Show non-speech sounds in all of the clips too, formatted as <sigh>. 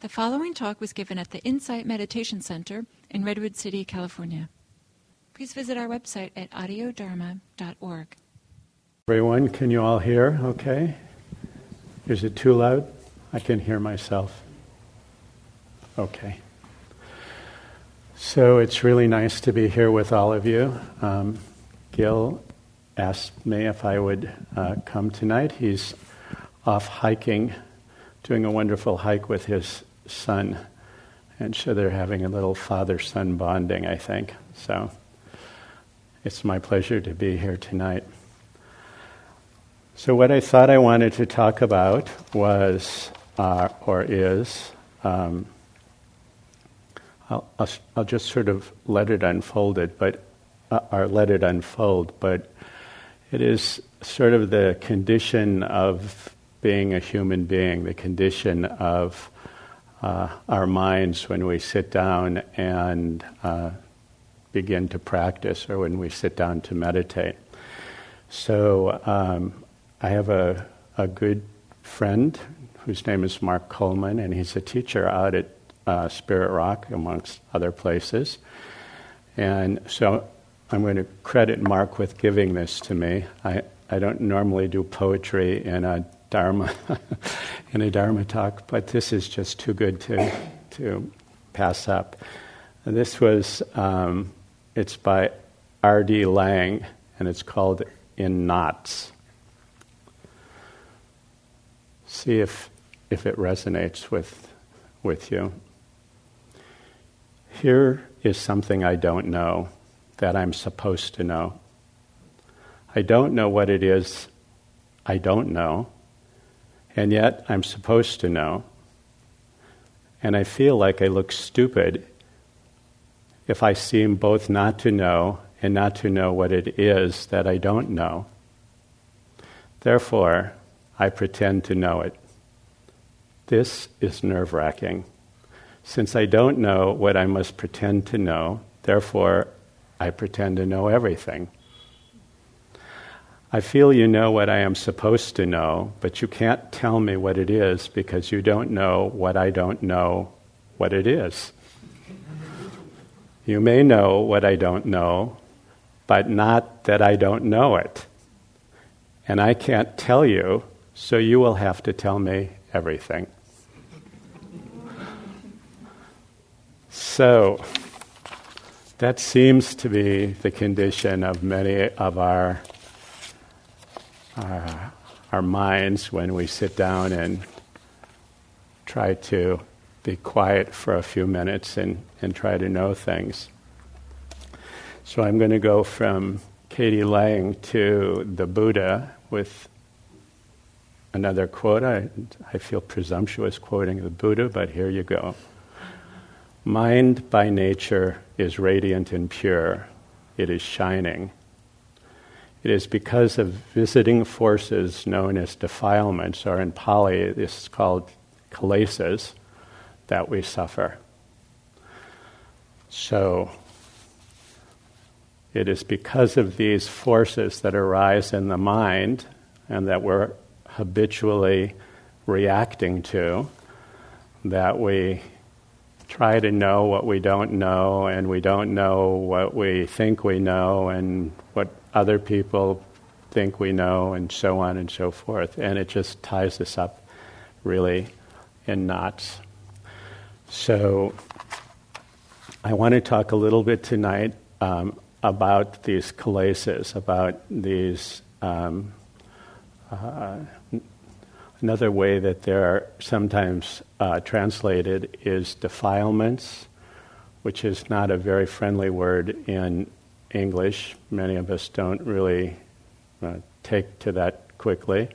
The following talk was given at the Insight Meditation Center in Redwood City, California. Please visit our website at audiodharma.org. Everyone, can you all hear okay? Is it too loud? I can hear myself. Okay. So it's really nice to be here with all of you. Um, Gil asked me if I would uh, come tonight. He's off hiking, doing a wonderful hike with his son. And so they're having a little father son bonding, I think. So it's my pleasure to be here tonight. So, what I thought I wanted to talk about was, uh, or is, um, I'll, I'll, I'll, just sort of let it unfold it, but, uh, or let it unfold, but it is sort of the condition of being a human being, the condition of uh, our minds when we sit down and uh, begin to practice or when we sit down to meditate. So um, I have a, a good friend whose name is Mark Coleman, and he's a teacher out at uh, Spirit Rock, amongst other places. And so I'm going to credit Mark with giving this to me. I, I don't normally do poetry in a Dharma <laughs> in a Dharma talk, but this is just too good to to pass up. This was um, it's by R.D. Laing, and it's called In Knots. See if if it resonates with with you. Here is something I don't know that I'm supposed to know. I don't know what it is I don't know and yet I'm supposed to know. And I feel like I look stupid if I seem both not to know and not to know what it is that I don't know. Therefore, I pretend to know it. This is nerve wracking. Since I don't know what I must pretend to know, therefore, I pretend to know everything. I feel you know what I am supposed to know, but you can't tell me what it is because you don't know what I don't know what it is. You may know what I don't know, but not that I don't know it. And I can't tell you, so you will have to tell me everything. So, that seems to be the condition of many of our our, our minds when we sit down and try to be quiet for a few minutes and, and try to know things. So I'm going to go from Katie Laing to the Buddha with another quote. I, I feel presumptuous quoting the Buddha, but here you go. Mind by nature is radiant and pure, it is shining. It is because of visiting forces known as defilements, or in Pali, this is called kilesas, that we suffer. So, it is because of these forces that arise in the mind and that we're habitually reacting to that we try to know what we don't know and we don't know what we think we know and what other people think we know, and so on and so forth. And it just ties us up really in knots. So, I want to talk a little bit tonight um, about these kilesas, about these. Um, uh, another way that they're sometimes uh, translated is defilements, which is not a very friendly word in English. Many of us don't really uh, take to that quickly.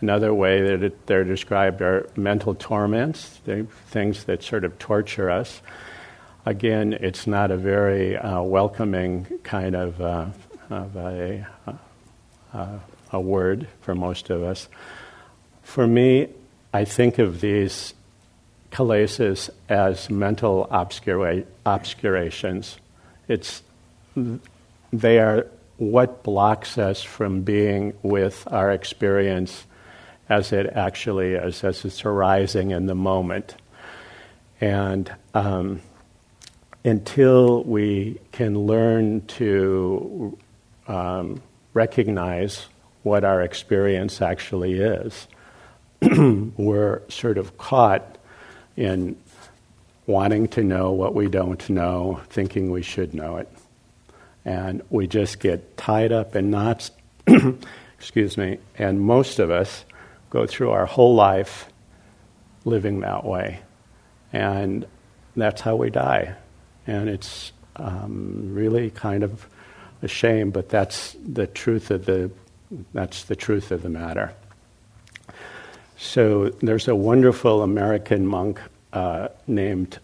Another way that it, they're described are mental torments, things that sort of torture us. Again, it's not a very uh, welcoming kind of, uh, of a, uh, a word for most of us. For me, I think of these kilesas as mental obscura- obscurations. It's they are what blocks us from being with our experience as it actually is, as it's arising in the moment. And um, until we can learn to um, recognize what our experience actually is, <clears throat> we're sort of caught in wanting to know what we don't know, thinking we should know it. And we just get tied up in knots, <clears throat> excuse me, and most of us go through our whole life living that way. And that's how we die. And it's um, really kind of a shame, but that's the truth of the, that's the truth of the matter. So there's a wonderful American monk uh, named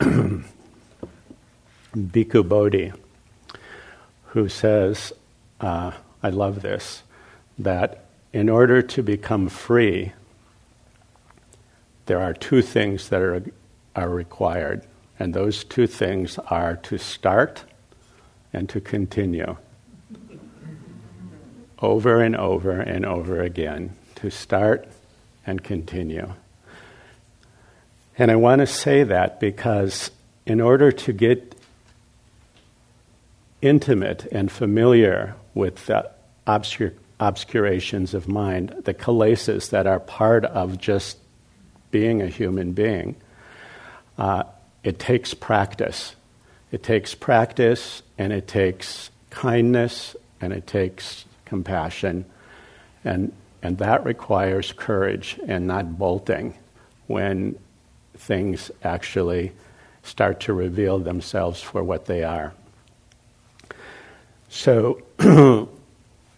<clears throat> Bhikkhu Bodhi, who says, uh, I love this, that in order to become free, there are two things that are, are required. And those two things are to start and to continue. Over and over and over again. To start and continue. And I want to say that because in order to get intimate and familiar with the obscure, obscurations of mind, the kilesas that are part of just being a human being, uh, it takes practice. It takes practice and it takes kindness and it takes compassion. And, and that requires courage and not bolting when things actually start to reveal themselves for what they are. So, <clears throat>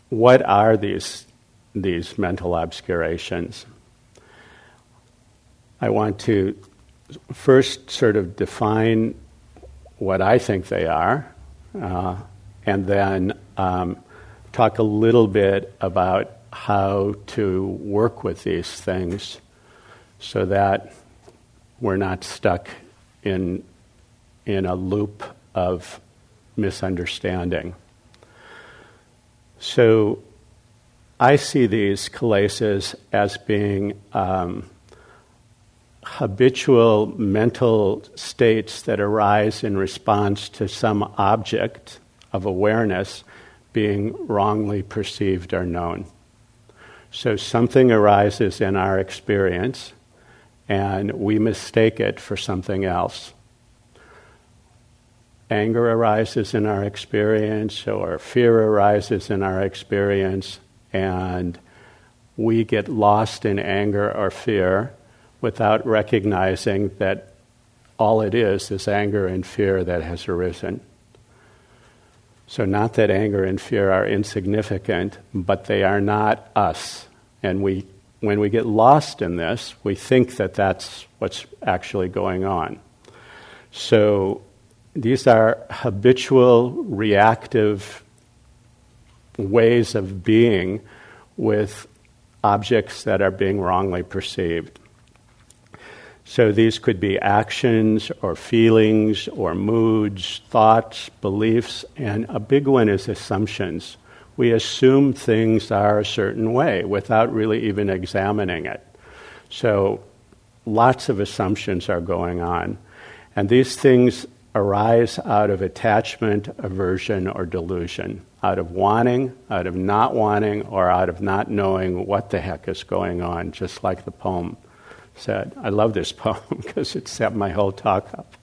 what are these, these mental obscurations? I want to first sort of define what I think they are, uh, and then um, talk a little bit about how to work with these things so that we're not stuck in, in a loop of misunderstanding. So I see these kilesas as being um, habitual mental states that arise in response to some object of awareness being wrongly perceived or known. So something arises in our experience, and we mistake it for something else. Anger arises in our experience, or fear arises in our experience, and we get lost in anger or fear without recognizing that all it is is anger and fear that has arisen. So, not that anger and fear are insignificant, but they are not us. And we, when we get lost in this, we think that that's what's actually going on. So, these are habitual, reactive ways of being with objects that are being wrongly perceived. So these could be actions or feelings or moods, thoughts, beliefs, and a big one is assumptions. We assume things are a certain way without really even examining it. So lots of assumptions are going on. And these things arise out of attachment, aversion, or delusion, out of wanting, out of not wanting, or out of not knowing what the heck is going on, just like the poem said. I love this <laughs> poem because it set my whole talk up.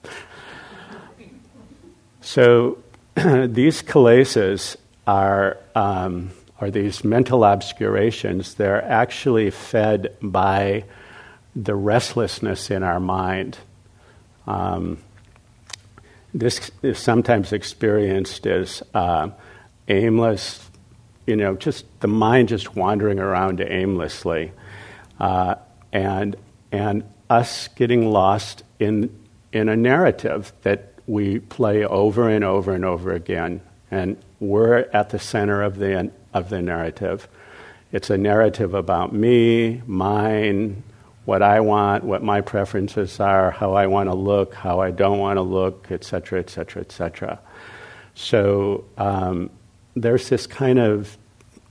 So <clears throat> these kilesas are, um, are these mental obscurations. They're actually fed by the restlessness in our mind. Um, this is sometimes experienced as uh, aimless, you know, just the mind just wandering around aimlessly. Uh, and and us getting lost in, in a narrative that we play over and over and over again. And we're at the center of the, of the narrative. It's a narrative about me, mine, what I want, what my preferences are, how I want to look, how I don't want to look, etc., etc., etc. So um, there's this kind of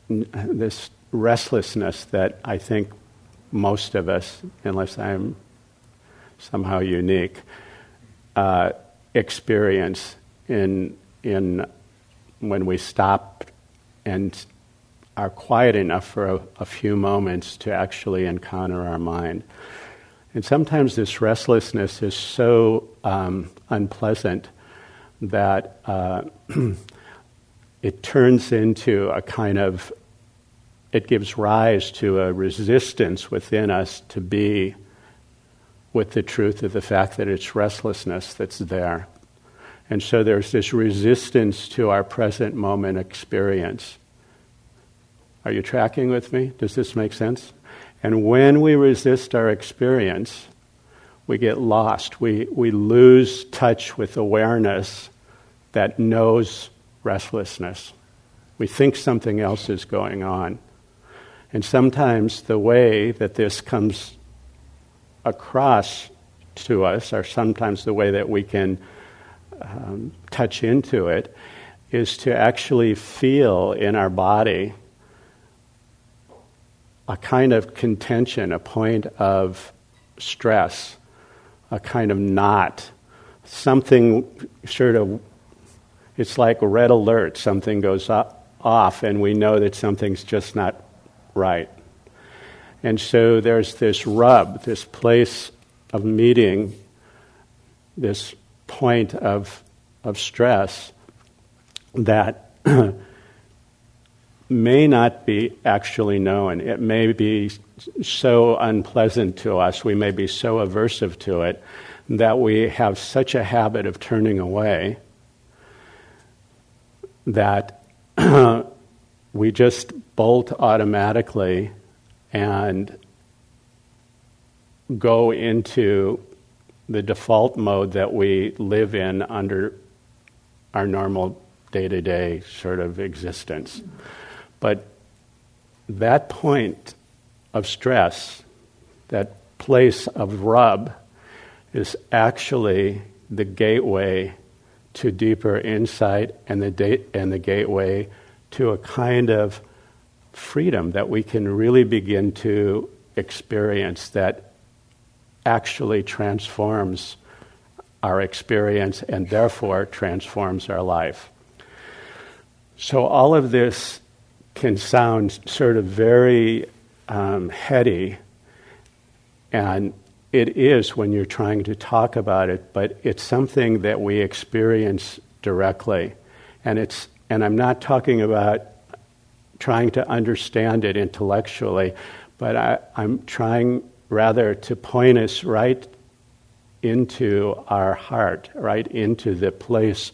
this restlessness that I think most of us, unless I'm somehow unique, uh, experience in, in when we stop and are quiet enough for a, a few moments to actually encounter our mind. And sometimes this restlessness is so um, unpleasant that uh, <clears throat> it turns into a kind of, it gives rise to a resistance within us to be with the truth of the fact that it's restlessness that's there. And so there's this resistance to our present moment experience. Are you tracking with me? Does this make sense? And when we resist our experience, we get lost. We, we lose touch with awareness that knows restlessness. We think something else is going on. And sometimes the way that this comes across to us, or sometimes the way that we can um, touch into it, is to actually feel in our body a kind of contention, a point of stress, a kind of knot, something sort of, it's like a red alert, something goes up, off, and we know that something's just not right. And so there's this rub, this place of meeting, this point of, of stress that <clears throat> may not be actually known. It may be so unpleasant to us, we may be so aversive to it, that we have such a habit of turning away that <clears throat> we just bolt automatically and go into the default mode that we live in under our normal day to day sort of existence. But that point of stress, that place of rub, is actually the gateway to deeper insight and the, da- and the gateway to a kind of freedom that we can really begin to experience that actually transforms our experience and therefore transforms our life. So, all of this can sound sort of very um, heady, and it is when you're trying to talk about it, but it's something that we experience directly. And, it's, and I'm not talking about trying to understand it intellectually, but I, I'm trying rather to point us right into our heart, right into the place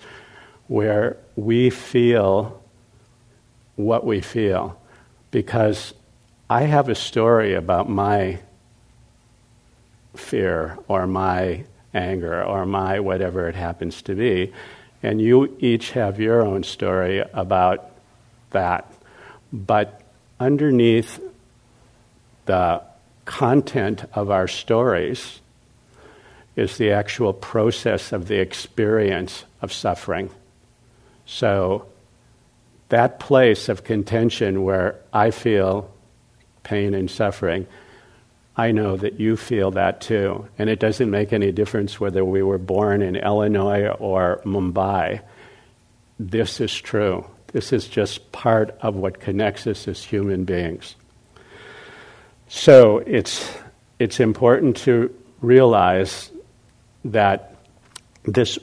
where we feel what we feel. Because I have a story about my fear or my anger or my whatever it happens to be, and you each have your own story about that. But underneath the content of our stories is the actual process of the experience of suffering. So, that place of contention where I feel pain and suffering, I know that you feel that too. And it doesn't make any difference whether we were born in Illinois or Mumbai. This is true. This is just part of what connects us as human beings. So it's, it's important to realize that this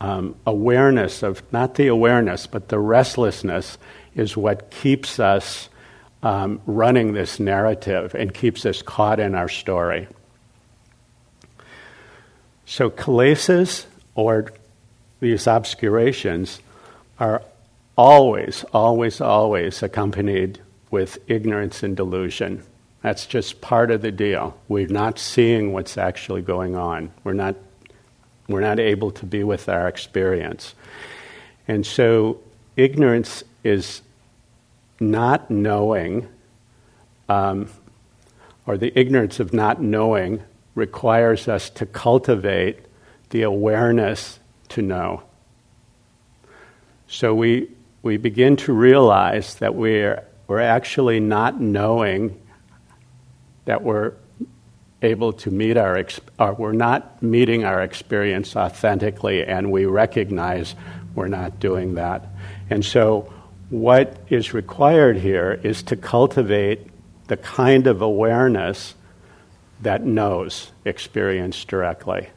um, awareness of, not the awareness, but the restlessness is what keeps us um, running this narrative and keeps us caught in our story. So, kilesas, or these obscurations, are always, always, always accompanied with ignorance and delusion. That's just part of the deal. We're not seeing what's actually going on. We're not, we're not able to be with our experience. And so, ignorance is not knowing, um, or the ignorance of not knowing, requires us to cultivate the awareness to know. So we, we begin to realize that we're we're actually not knowing that we're able to meet our, or uh, we're not meeting our experience authentically, and we recognize we're not doing that. And so, what is required here is to cultivate the kind of awareness that knows experience directly.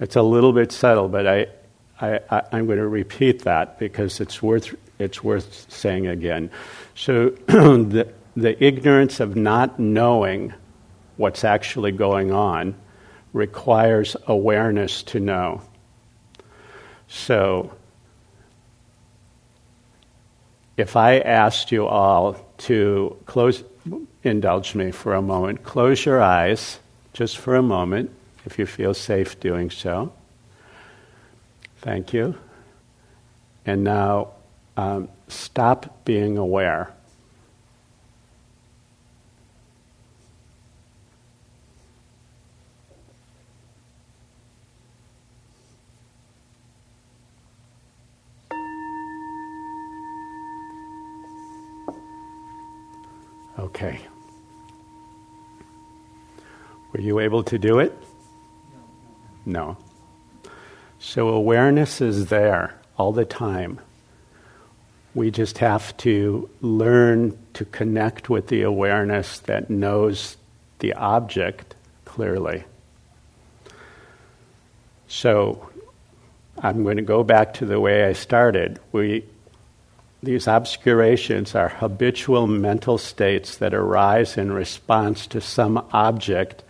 It's a little bit subtle, but I, I, I, am going to repeat that because it's worth, it's worth saying again. So, <clears throat> the, the ignorance of not knowing what's actually going on requires awareness to know. So, if I asked you all to close, indulge me for a moment, close your eyes just for a moment, if you feel safe doing so. Thank you. And now um, stop being aware. Okay. Were you able to do it? No. So awareness is there all the time. We just have to learn to connect with the awareness that knows the object clearly. So I'm going to go back to the way I started. We these obscurations are habitual mental states that arise in response to some object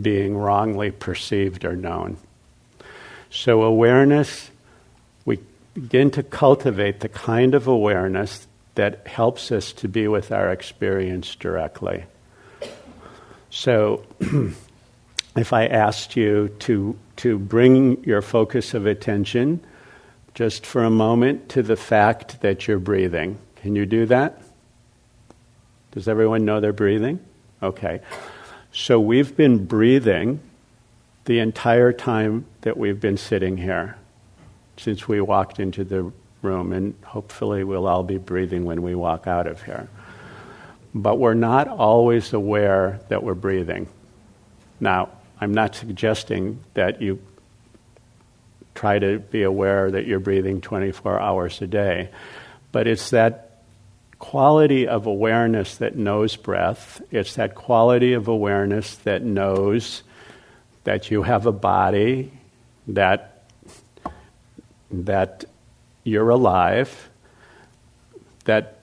being wrongly perceived or known. So, awareness, begin to cultivate the kind of awareness that helps us to be with our experience directly. So, <clears throat> if I asked you to, to bring your focus of attention just for a moment to the fact that you're breathing. Can you do that? Does everyone know they're breathing? Okay. So we've been breathing the entire time that we've been sitting here since we walked into the room, and hopefully we'll all be breathing when we walk out of here. But we're not always aware that we're breathing. Now, I'm not suggesting that you try to be aware that you're breathing 24 hours a day. But it's that quality of awareness that knows breath, it's that quality of awareness that knows that you have a body, that, that you're alive, that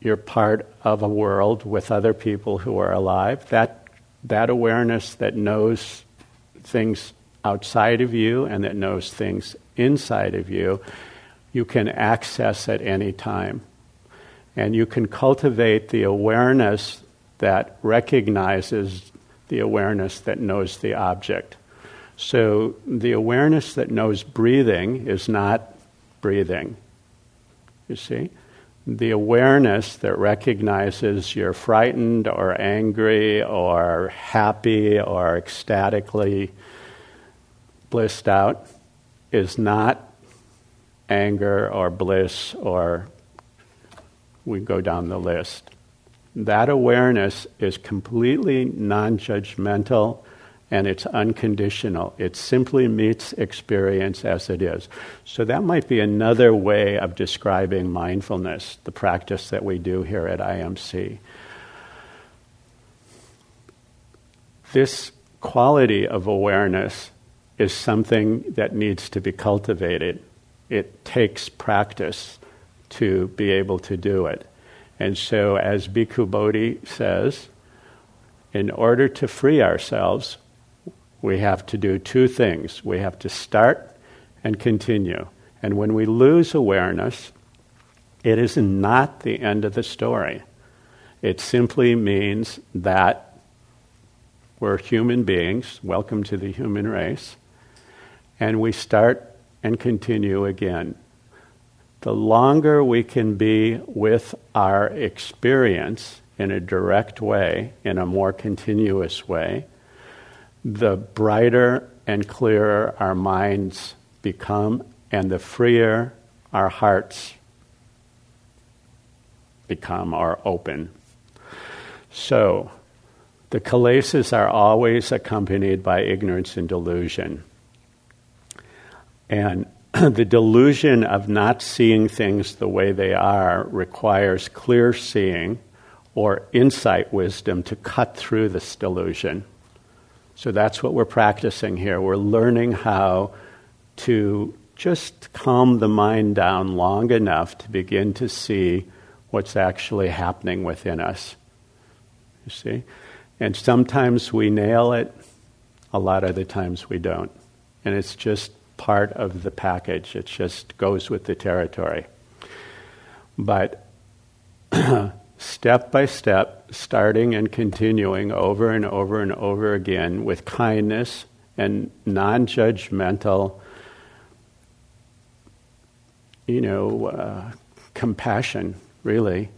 you're part of a world with other people who are alive. That, that awareness that knows things outside of you and that knows things inside of you, you can access at any time. And you can cultivate the awareness that recognizes the awareness that knows the object. So the awareness that knows breathing is not breathing. You see? The awareness that recognizes you're frightened or angry or happy or ecstatically blissed out is not anger or bliss or we go down the list. That awareness is completely non judgmental and it's unconditional. It simply meets experience as it is. So, that might be another way of describing mindfulness, the practice that we do here at IMC. This quality of awareness is something that needs to be cultivated. It takes practice to be able to do it. And so, as Bhikkhu Bodhi says, in order to free ourselves, we have to do two things. We have to start and continue. And when we lose awareness, it is not the end of the story. It simply means that we're human beings, welcome to the human race, and we start and continue again. The longer we can be with our experience in a direct way, in a more continuous way, the brighter and clearer our minds become, and the freer our hearts become or open. So, the kilesas are always accompanied by ignorance and delusion. And <clears throat> the delusion of not seeing things the way they are requires clear seeing or insight wisdom to cut through this delusion. So that's what we're practicing here. We're learning how to just calm the mind down long enough to begin to see what's actually happening within us. You see? And sometimes we nail it, a lot of the times we don't. And it's just part of the package, it just goes with the territory. But <clears throat> step by step, starting and continuing over and over and over again with kindness and non judgmental, you know, uh, compassion, really.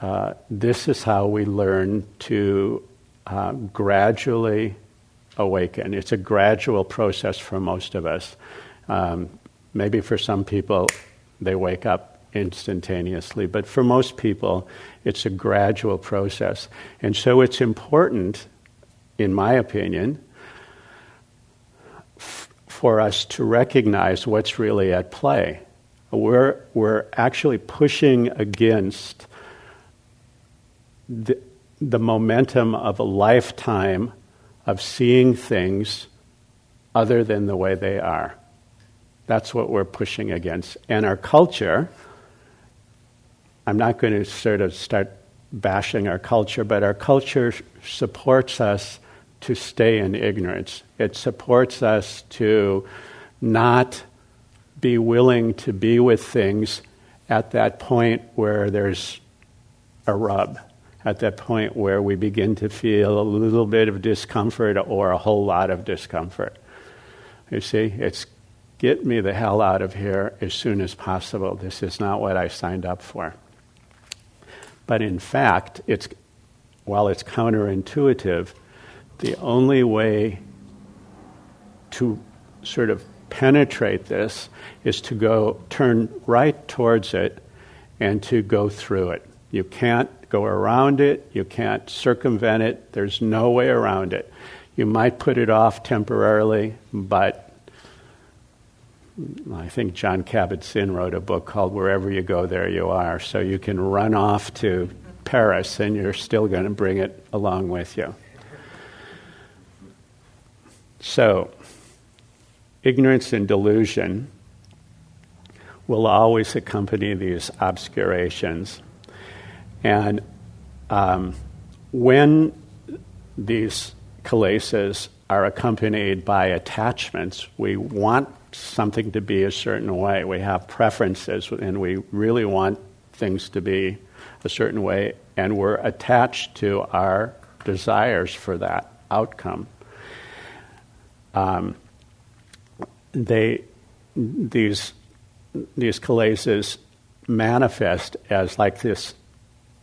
Uh, this is how we learn to uh, gradually awaken. It's a gradual process for most of us. Um, maybe for some people, they wake up instantaneously, but for most people, it's a gradual process. And so it's important, in my opinion, f- for us to recognize what's really at play. We're, we're actually pushing against the, the momentum of a lifetime of seeing things other than the way they are. That's what we're pushing against. And our culture, I'm not going to sort of start bashing our culture, but our culture supports us to stay in ignorance. It supports us to not be willing to be with things at that point where there's a rub at that point where we begin to feel a little bit of discomfort or a whole lot of discomfort. You see, it's get me the hell out of here as soon as possible. This is not what I signed up for. But in fact, it's, while it's counterintuitive, the only way to sort of penetrate this is to go turn right towards it and to go through it. You can't go around it, you can't circumvent it, there's no way around it. You might put it off temporarily, but I think Jon Kabat-Zinn wrote a book called Wherever You Go, There You Are. So you can run off to Paris and you're still going to bring it along with you. So, ignorance and delusion will always accompany these obscurations. And um, when these kilesas are accompanied by attachments, we want something to be a certain way. We have preferences, and we really want things to be a certain way, and we're attached to our desires for that outcome. Um, they, these, these kilesas manifest as like this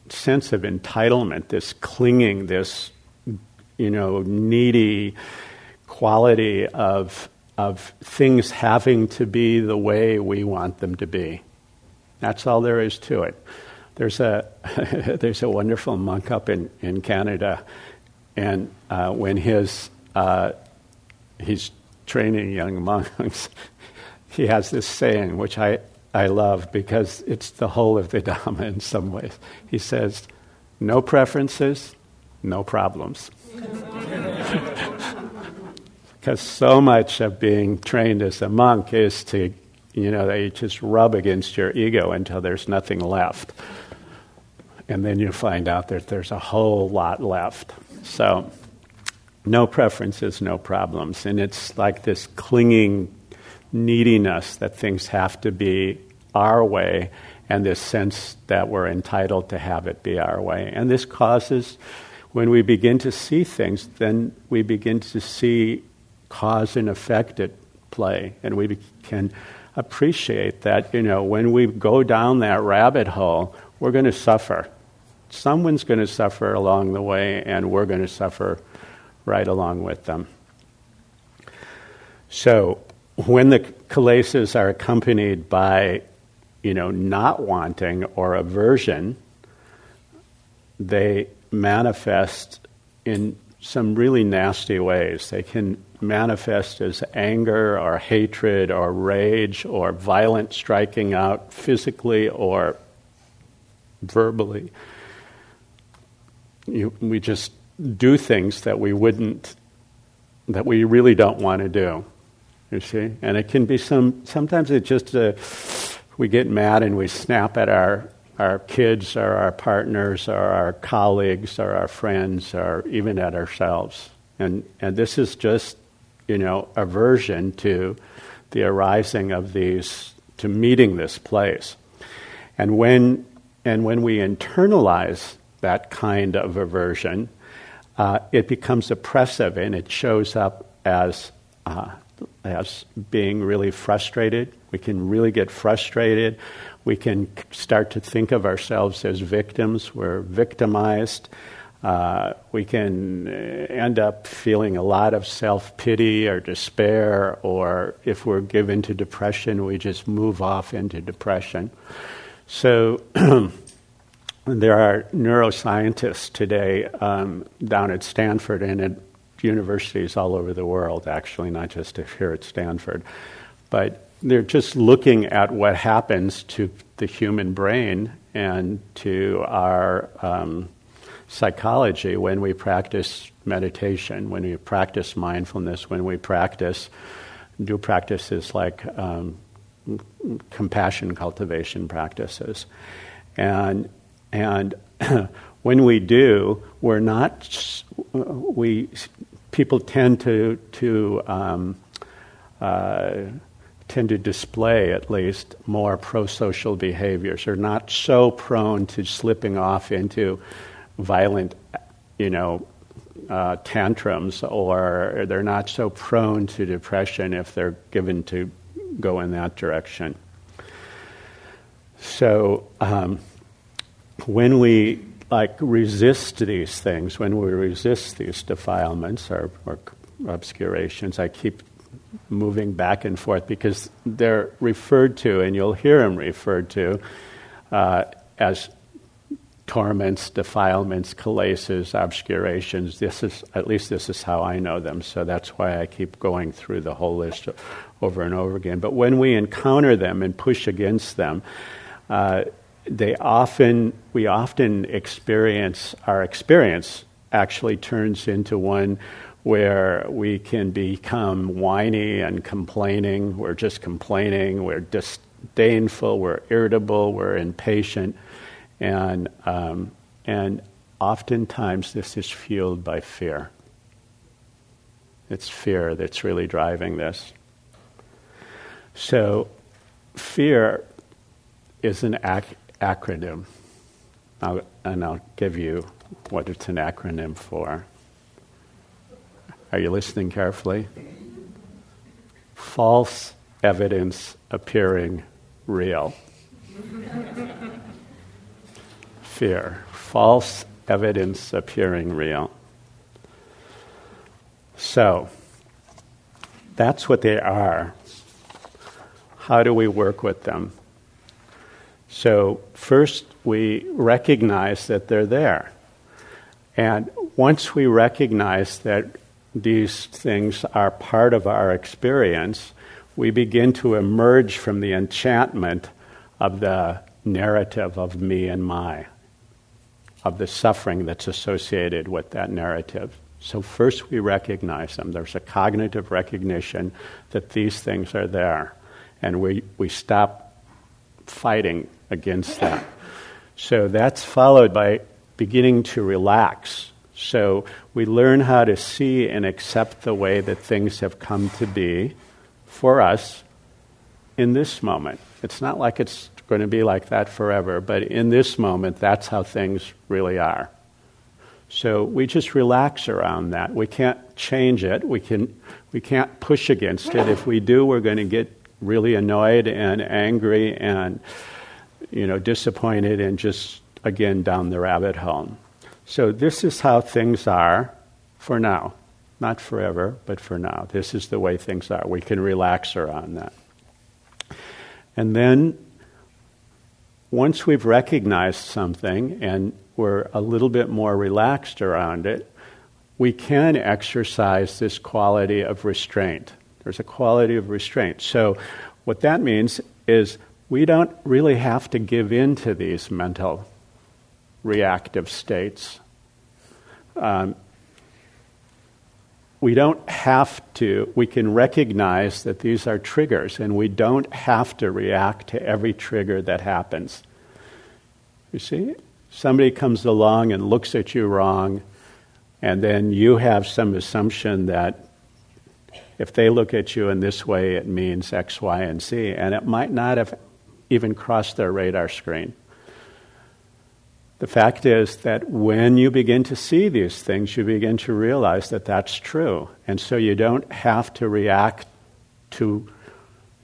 sense of entitlement, this clinging, this you know needy quality of of things having to be the way we want them to be. That's all there is to it. There's a <laughs> there's a wonderful monk up in, in Canada, and uh, when his uh, he's training young monks, <laughs> he has this saying which I I love because it's the whole of the Dhamma in some ways. He says, no preferences, no problems. <laughs> because so much of being trained as a monk is to, you know, they just rub against your ego until there's nothing left. And then you find out that there's a whole lot left. So, no preferences, no problems. And it's like this clinging neediness that things have to be our way and this sense that we're entitled to have it be our way. And this causes, when we begin to see things, then we begin to see cause and effect at play. And we can appreciate that, you know, when we go down that rabbit hole, we're going to suffer. Someone's going to suffer along the way, and we're going to suffer right along with them. So, when the kilesas are accompanied by, you know, not wanting or aversion, they manifest in some really nasty ways. They can manifest as anger or hatred or rage or violent striking out physically or verbally. You, we just do things that we wouldn't, that we really don't want to do. You see, and it can be some. Sometimes it just uh, we get mad and we snap at our our kids or our partners or our colleagues or our friends or even at ourselves. And, and this is just, you know, aversion to the arising of these, to meeting this place. And when, and when we internalize that kind of aversion, uh, it becomes oppressive and it shows up as, uh, as being really frustrated. We can really get frustrated we can start to think of ourselves as victims. We're victimized. Uh, we can end up feeling a lot of self pity or despair, or if we're given to depression, we just move off into depression. So, <clears throat> there are neuroscientists today um, down at Stanford and at universities all over the world, actually, not just here at Stanford. But they're just looking at what happens to the human brain and to our um, psychology when we practice meditation, when we practice mindfulness, when we practice, do practices like um, compassion cultivation practices. And, and <clears throat> when we do, we're not, we, people tend to, to um, uh, tend to display, at least, more pro social behaviors. They're not so prone to slipping off into violent, you know, uh, tantrums, or they're not so prone to depression if they're given to go in that direction. So, um, when we like resist these things, when we resist these defilements or, or obscurations, I keep moving back and forth because they're referred to, and you'll hear them referred to uh, as torments, defilements, kilesas, obscurations. This is at least this is how I know them. So that's why I keep going through the whole list over and over again. But when we encounter them and push against them, uh, they often we often experience our experience actually turns into one where we can become whiny and complaining. We're just complaining, we're disdainful, we're irritable, we're impatient. And, um, and oftentimes this is fueled by fear. It's fear that's really driving this. So, fear is an ac- acronym. I'll, and I'll give you what it's an acronym for. Are you listening carefully? False evidence appearing real. Fear. False evidence appearing real. So, that's what they are. How do we work with them? So, first, we recognize that they're there. And once we recognize that these things are part of our experience, we begin to emerge from the enchantment of the narrative of me and my, of the suffering that's associated with that narrative. So, first we recognize them. There's a cognitive recognition that these things are there, and we, we stop fighting against them. So, that's followed by beginning to relax so we learn how to see and accept the way that things have come to be for us in this moment. It's not like it's going to be like that forever, but in this moment, that's how things really are. So we just relax around that. We can't change it. We, can, we can't push against it. If we do, we're going to get really annoyed and angry and you know disappointed and just again down the rabbit hole. So, this is how things are for now. Not forever, but for now. This is the way things are. We can relax around that. And then, once we've recognized something and, we're a little bit more relaxed around it, we can exercise this quality of restraint. There's a quality of restraint. So, what that means is we don't really have to give in to these mental reactive states. Um, we don't have to, we can recognize that these are triggers, and we don't have to react to every trigger that happens. You see? Somebody comes along and looks at you wrong, and then you have some assumption that if they look at you in this way, it means X, Y, and Z, and it might not have even crossed their radar screen. The fact is that when you begin to see these things, you begin to realize that that's true. And so you don't have to react to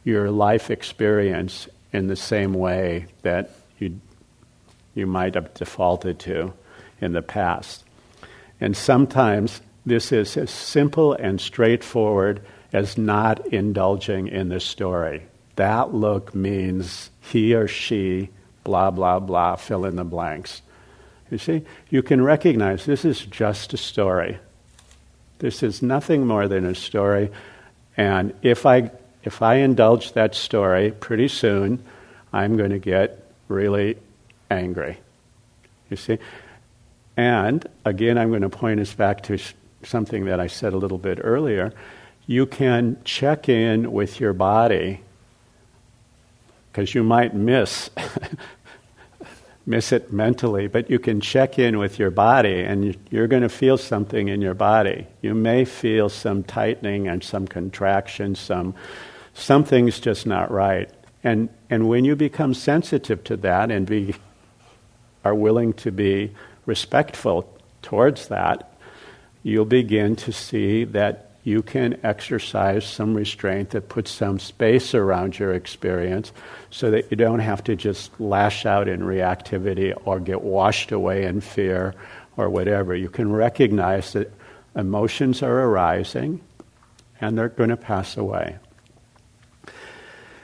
your life experience in the same way that you, you might have defaulted to in the past. And sometimes this is as simple and straightforward as not indulging in the story. That look means he or she, blah, blah, blah, fill in the blanks. You see, you can recognize this is just a story. This is nothing more than a story. And if I, if I indulge that story, pretty soon I'm going to get really angry. You see? And again, I'm going to point us back to something that I said a little bit earlier. You can check in with your body because you might miss <laughs> miss it mentally, but you can check in with your body and you're going to feel something in your body. You may feel some tightening and some contraction, some something's just not right. And and when you become sensitive to that and be are willing to be respectful towards that, you'll begin to see that you can exercise some restraint that puts some space around your experience so that you don't have to just lash out in reactivity or get washed away in fear or whatever. You can recognize that emotions are arising and they're going to pass away.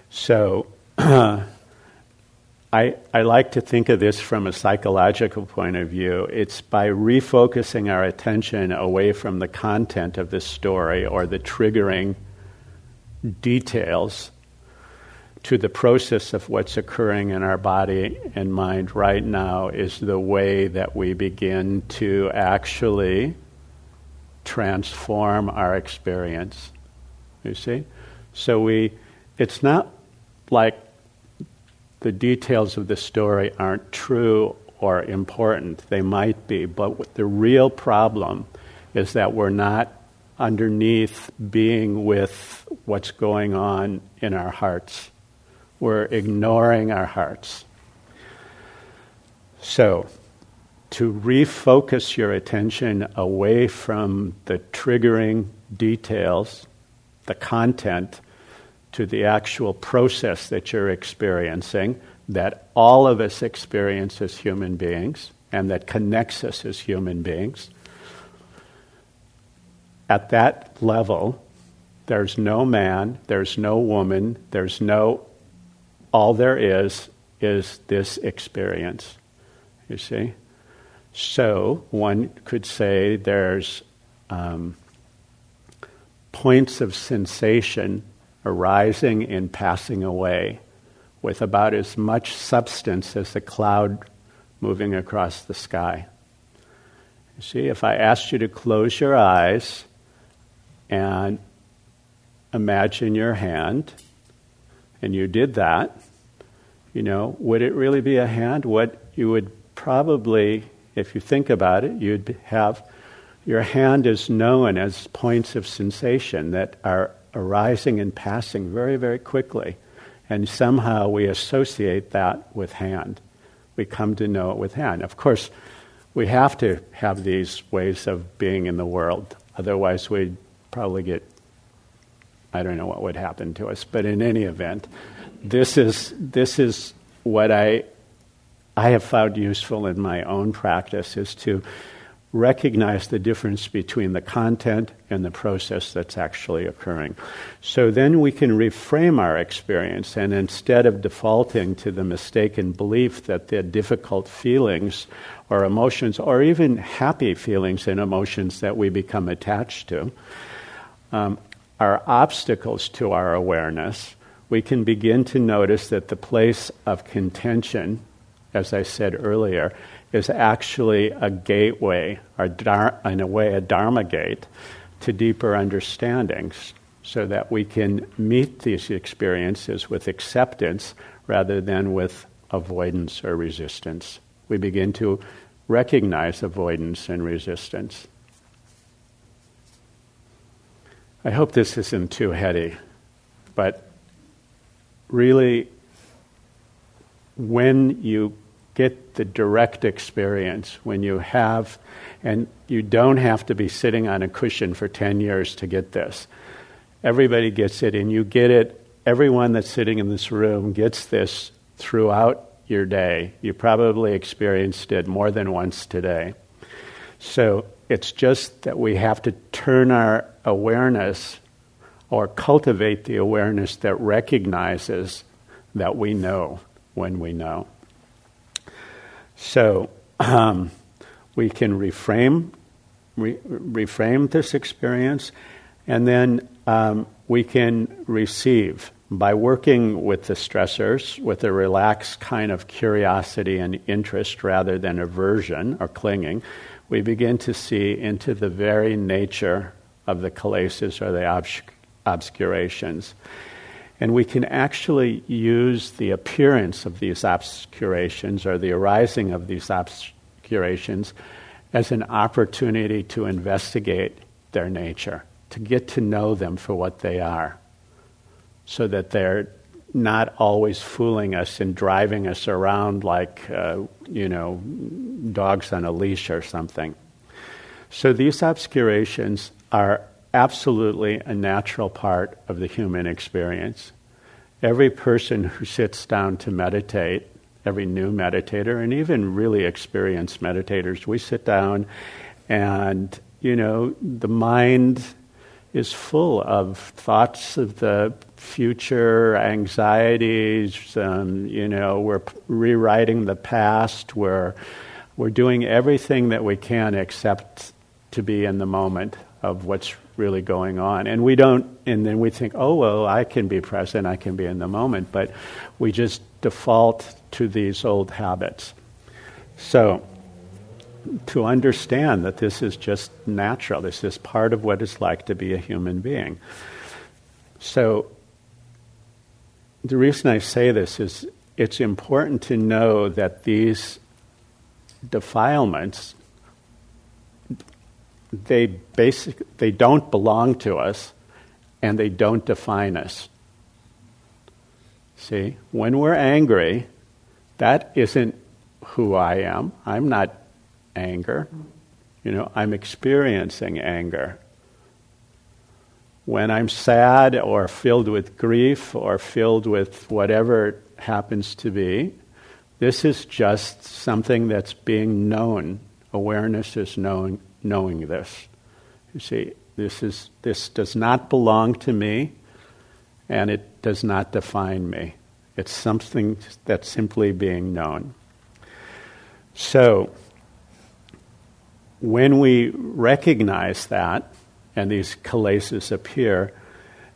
So, <clears throat> I, I like to think of this from a psychological point of view. It's by refocusing our attention away from the content of the story or the triggering details to the process of what's occurring in our body and mind right now is the way that we begin to actually transform our experience. You see? So we it's not like the details of the story aren't true or important. They might be, but the real problem is that we're not underneath being with what's going on in our hearts. We're ignoring our hearts. So, to refocus your attention away from the triggering details, the content, to the actual process that you're experiencing, that all of us experience as human beings, and that connects us as human beings. At that level, there's no man, there's no woman, there's no, all there is is this experience. You see? So, one could say there's um, points of sensation arising and passing away with about as much substance as a cloud moving across the sky. See, if I asked you to close your eyes and imagine your hand, and you did that, you know, would it really be a hand? What you would probably, if you think about it, you'd have your hand is known as points of sensation that are arising and passing very, very quickly. And somehow we associate that with hand. We come to know it with hand. Of course, we have to have these ways of being in the world. Otherwise, we'd probably get, I don't know what would happen to us. But in any event, this is, this is what I, I have found useful in my own practice is to recognize the difference between the content and the process that's actually occurring. So then we can reframe our experience, and instead of defaulting to the mistaken belief that the difficult feelings or emotions, or even happy feelings and emotions that we become attached to, um, are obstacles to our awareness, we can begin to notice that the place of contention, as I said earlier, is actually a gateway, or in a way, a Dharma gate to deeper understandings so that we can meet these experiences with acceptance rather than with avoidance or resistance. We begin to recognize avoidance and resistance. I hope this isn't too heady, but really, when you get the direct experience when you have, and you don't have to be sitting on a cushion for 10 years to get this. Everybody gets it, and you get it. Everyone that's sitting in this room gets this throughout your day. You probably experienced it more than once today. So it's just that we have to turn our awareness or cultivate the awareness that recognizes that we know when we know. So um, we can reframe, re- reframe this experience, and then um, we can receive by working with the stressors with a relaxed kind of curiosity and interest rather than aversion or clinging. We begin to see into the very nature of the kilesas or the obscurations. And we can actually use the appearance of these obscurations or the arising of these obscurations as an opportunity to investigate their nature, to get to know them for what they are, so that they're not always fooling us and driving us around like, uh, you know, dogs on a leash or something. So these obscurations are absolutely a natural part of the human experience. Every person who sits down to meditate, every new meditator, and even really experienced meditators, we sit down and, you know, the mind is full of thoughts of the future, anxieties, um, you know, we're rewriting the past, we're, we're doing everything that we can except to be in the moment of what's really going on. And we don't, and then we think, oh, well, I can be present, I can be in the moment, but we just default to these old habits. So, to understand that this is just natural, this is part of what it's like to be a human being. So, the reason I say this is it's important to know that these defilements they basic they don't belong to us and they don't define us. See, when we're angry, that isn't who I am. I'm not anger. You know, I'm experiencing anger. When I'm sad or filled with grief or filled with whatever it happens to be, this is just something that's being known. Awareness is knowing, knowing this. You see, this, is, this does not belong to me and it does not define me. It's something that's simply being known. So, when we recognize that and these kilesas appear,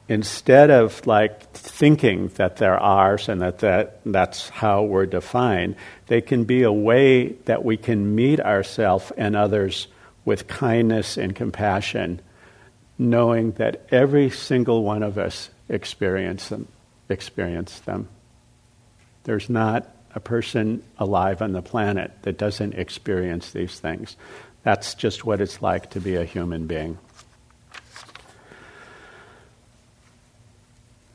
instead of like thinking that they're ours and that, that that's how we're defined, they can be a way that we can meet ourselves and others with kindness and compassion, knowing that every single one of us experience them. Experience them. There's not a person alive on the planet that doesn't experience these things. That's just what it's like to be a human being.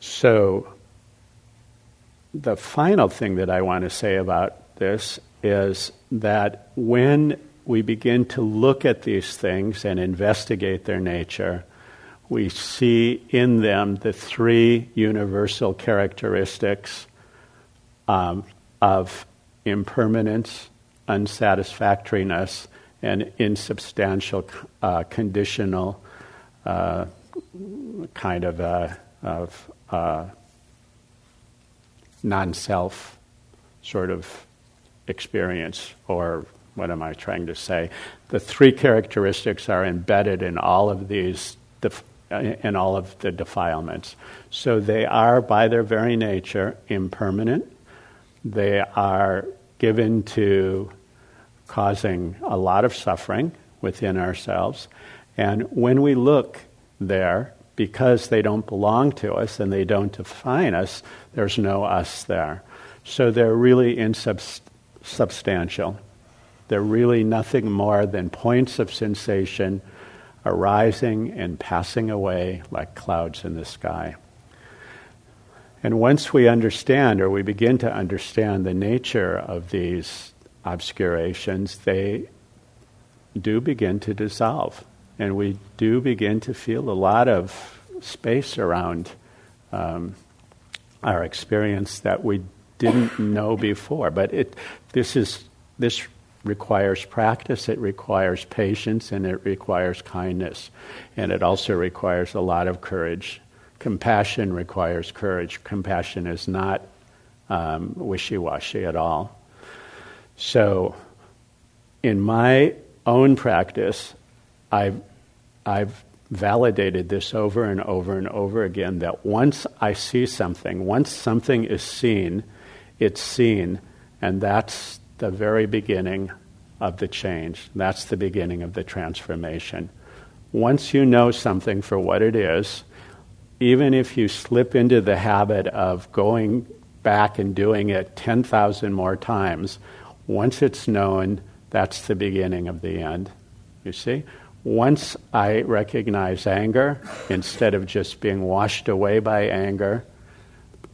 So, the final thing that I want to say about this is that when we begin to look at these things and investigate their nature, we see in them the three universal characteristics um, of impermanence, unsatisfactoriness, and insubstantial, uh, conditional uh, kind of, uh, of uh, non self sort of experience, or what am I trying to say? The three characteristics are embedded in all of these, uh, in all of the defilements. So they are, by their very nature, impermanent. They are given to causing a lot of suffering within ourselves. And when we look there, because they don't belong to us and they don't define us, there's no us there. So they're really insubstantial. They're really nothing more than points of sensation arising and passing away like clouds in the sky. And once we understand, or we begin to understand the nature of these obscurations, they do begin to dissolve. And we do begin to feel a lot of space around um, our experience that we didn't know before. But it, this, is, this requires practice, it requires patience, and it requires kindness. And it also requires a lot of courage Compassion requires courage. Compassion is not um, wishy washy at all. So, in my own practice, I've, I've validated this over and over and over again that once I see something, once something is seen, it's seen, and that's the very beginning of the change. That's the beginning of the transformation. Once you know something for what it is, even if you slip into the habit of going back and doing it 10,000 more times, once it's known, that's the beginning of the end. You see? Once I recognize anger, instead of just being washed away by anger,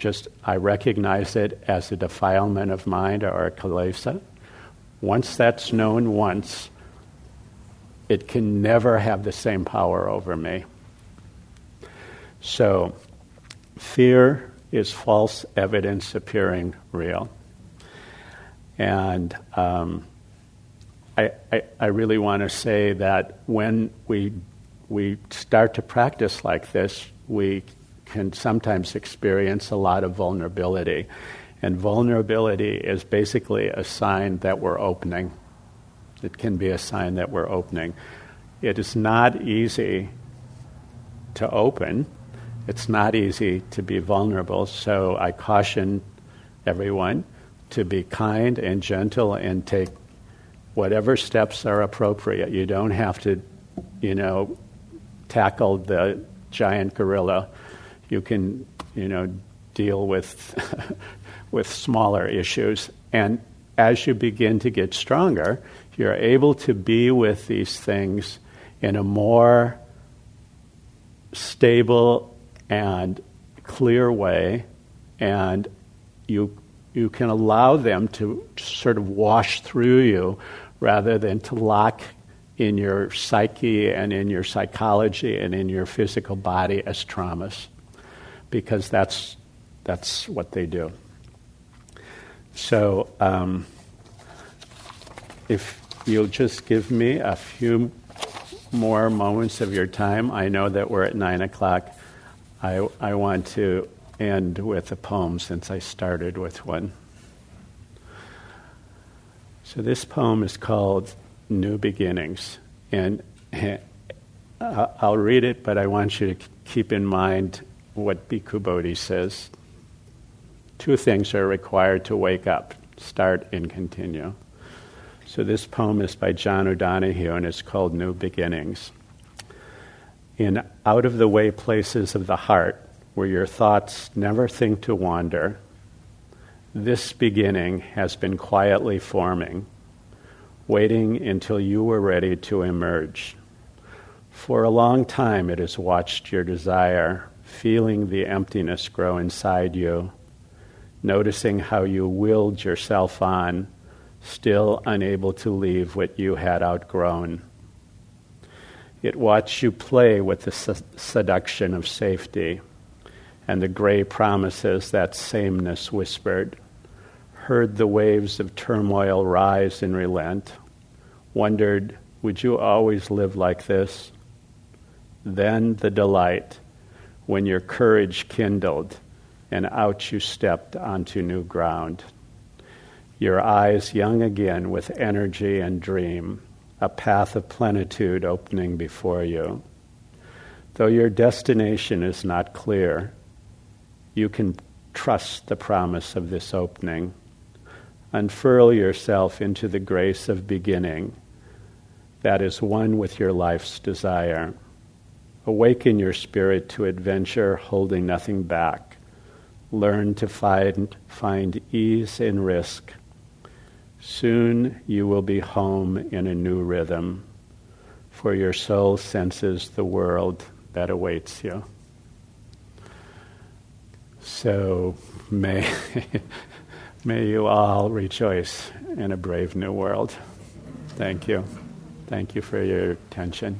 just I recognize it as a defilement of mind or a kilesa. Once that's known once, it can never have the same power over me. So, fear is false evidence appearing real. And um, I, I, I, really want to say that when we, we start to practice like this, we can sometimes experience a lot of vulnerability. And vulnerability is basically a sign that we're opening. It can be a sign that we're opening. It is not easy to open it's not easy to be vulnerable, so I caution everyone to be kind and gentle and take whatever steps are appropriate. You don't have to, you know, tackle the giant gorilla. You can, you know, deal with <laughs> with smaller issues. And as you begin to get stronger, you're able to be with these things in a more stable and clear way, and you you can allow them to sort of wash through you rather than to lock in your psyche and in your psychology and in your physical body as traumas because that's that's what they do so um, if you'll just give me a few more moments of your time i know that we're at nine o'clock I, I want to end with a poem since I started with one. So this poem is called New Beginnings. And I'll read it, but I want you to keep in mind what Bhikkhu Bodhi says. Two things are required to wake up start and continue. So this poem is by John O'Donohue and it's called New Beginnings in out of the way places of the heart where your thoughts never think to wander, this beginning has been quietly forming, waiting until you were ready to emerge. For a long time, it has watched your desire, feeling the emptiness grow inside you, noticing how you willed yourself on, still unable to leave what you had outgrown. It watched you play with the seduction of safety and the gray promises that sameness whispered, heard the waves of turmoil rise and relent, wondered Would you always live like this? Then the delight when your courage kindled and out you stepped onto new ground. Your eyes young again with energy and dream, a path of plenitude opening before you. Though your destination is not clear, you can trust the promise of this opening. Unfurl yourself into the grace of beginning that is one with your life's desire. Awaken your spirit to adventure, holding nothing back. Learn to find, find ease in risk. Soon you will be home in a new rhythm, for your soul senses the world that awaits you. So may, <laughs> may you all rejoice in a brave new world. Thank you. Thank you for your attention.